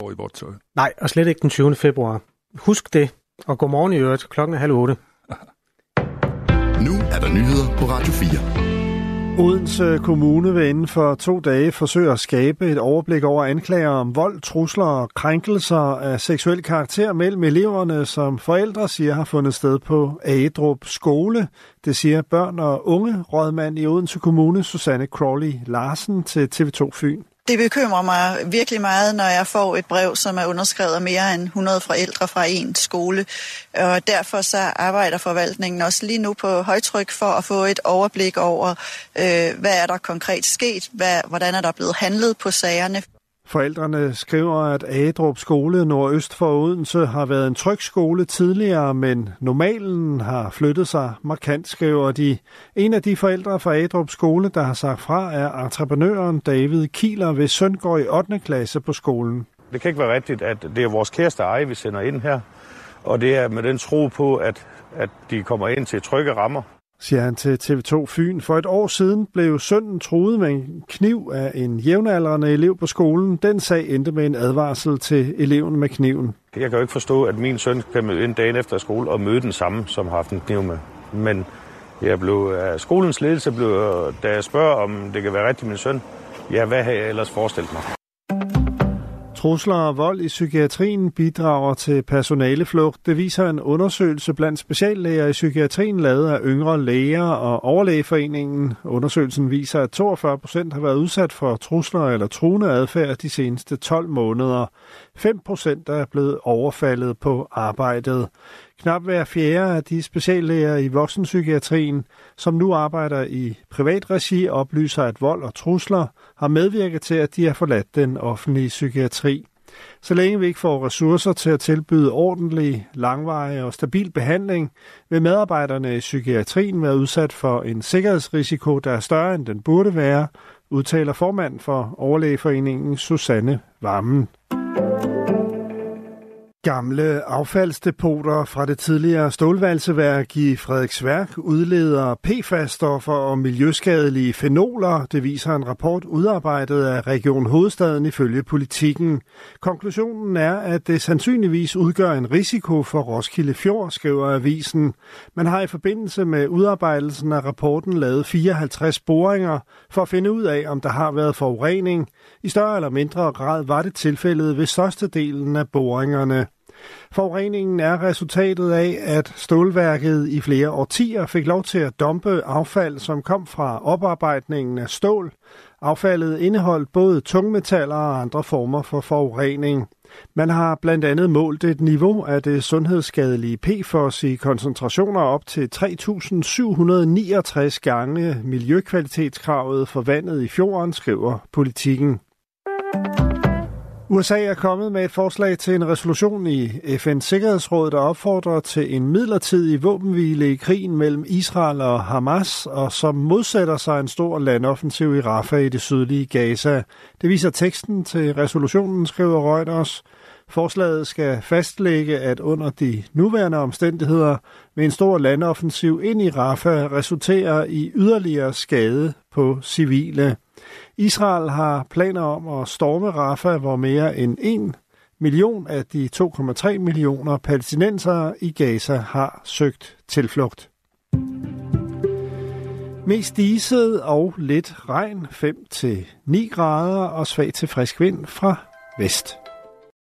i vådt tøj. Nej, og slet ikke den 20. februar. Husk det, og godmorgen i øvrigt. Klokken er halv otte. Nu er der nyheder på Radio 4. Odense Kommune vil inden for to dage forsøge at skabe et overblik over anklager om vold, trusler og krænkelser af seksuel karakter mellem eleverne, som forældre siger har fundet sted på Agedrup skole. Det siger børn og unge rådmand i Odense Kommune, Susanne Crawley Larsen til TV2 Fyn. Det bekymrer mig virkelig meget, når jeg får et brev, som er underskrevet af mere end 100 forældre fra en skole. Og derfor så arbejder forvaltningen også lige nu på højtryk for at få et overblik over, øh, hvad er der konkret sket, hvad, hvordan er der blevet handlet på sagerne. Forældrene skriver, at Agedrup skole nordøst for Odense har været en tryg skole tidligere, men normalen har flyttet sig markant, skriver de. En af de forældre fra Agedrup skole, der har sagt fra, er entreprenøren David Kieler ved søn går i 8. klasse på skolen. Det kan ikke være rigtigt, at det er vores kæreste eje, vi sender ind her. Og det er med den tro på, at, at de kommer ind til trygge rammer siger han til TV2 Fyn. For et år siden blev sønnen truet med en kniv af en jævnaldrende elev på skolen. Den sag endte med en advarsel til eleven med kniven. Jeg kan jo ikke forstå, at min søn kan møde ind dagen efter skole og møde den samme, som har haft en kniv med. Men jeg blev, af skolens ledelse blev, da jeg spørger, om det kan være rigtigt min søn, ja, hvad har jeg ellers forestillet mig? Trusler og vold i psykiatrien bidrager til personaleflugt. Det viser en undersøgelse blandt speciallæger i psykiatrien lavet af yngre læger og overlægeforeningen. Undersøgelsen viser, at 42 procent har været udsat for trusler eller truende adfærd de seneste 12 måneder. 5 procent er blevet overfaldet på arbejdet. Knap hver fjerde af de speciallæger i voksenpsykiatrien, som nu arbejder i privat regi, oplyser, at vold og trusler har medvirket til, at de har forladt den offentlige psykiatri. Så længe vi ikke får ressourcer til at tilbyde ordentlig, langvarig og stabil behandling, vil medarbejderne i psykiatrien være udsat for en sikkerhedsrisiko, der er større end den burde være, udtaler formand for Overlægeforeningen Susanne Varmen. Gamle affaldsdepoter fra det tidligere stålvalseværk i Frederiksværk udleder PFAS-stoffer og miljøskadelige fenoler. Det viser en rapport udarbejdet af Region Hovedstaden ifølge politikken. Konklusionen er, at det sandsynligvis udgør en risiko for Roskilde Fjord, skriver avisen. Man har i forbindelse med udarbejdelsen af rapporten lavet 54 boringer for at finde ud af, om der har været forurening. I større eller mindre grad var det tilfældet ved størstedelen af boringerne. Forureningen er resultatet af, at stålværket i flere årtier fik lov til at dumpe affald, som kom fra oparbejdningen af stål. Affaldet indeholdt både tungmetaller og andre former for forurening. Man har blandt andet målt et niveau af det sundhedsskadelige PFOS i koncentrationer op til 3.769 gange miljøkvalitetskravet for vandet i fjorden, skriver politikken. USA er kommet med et forslag til en resolution i FN's Sikkerhedsråd, der opfordrer til en midlertidig våbenhvile i krigen mellem Israel og Hamas, og som modsætter sig en stor landoffensiv i Rafah i det sydlige Gaza. Det viser teksten til resolutionen, skriver Reuters. Forslaget skal fastlægge, at under de nuværende omstændigheder vil en stor landoffensiv ind i Rafah resultere i yderligere skade på civile. Israel har planer om at storme Rafah, hvor mere end 1 million af de 2,3 millioner palæstinensere i Gaza har søgt tilflugt. Mest diset og lidt regn, 5-9 grader og svag til frisk vind fra vest.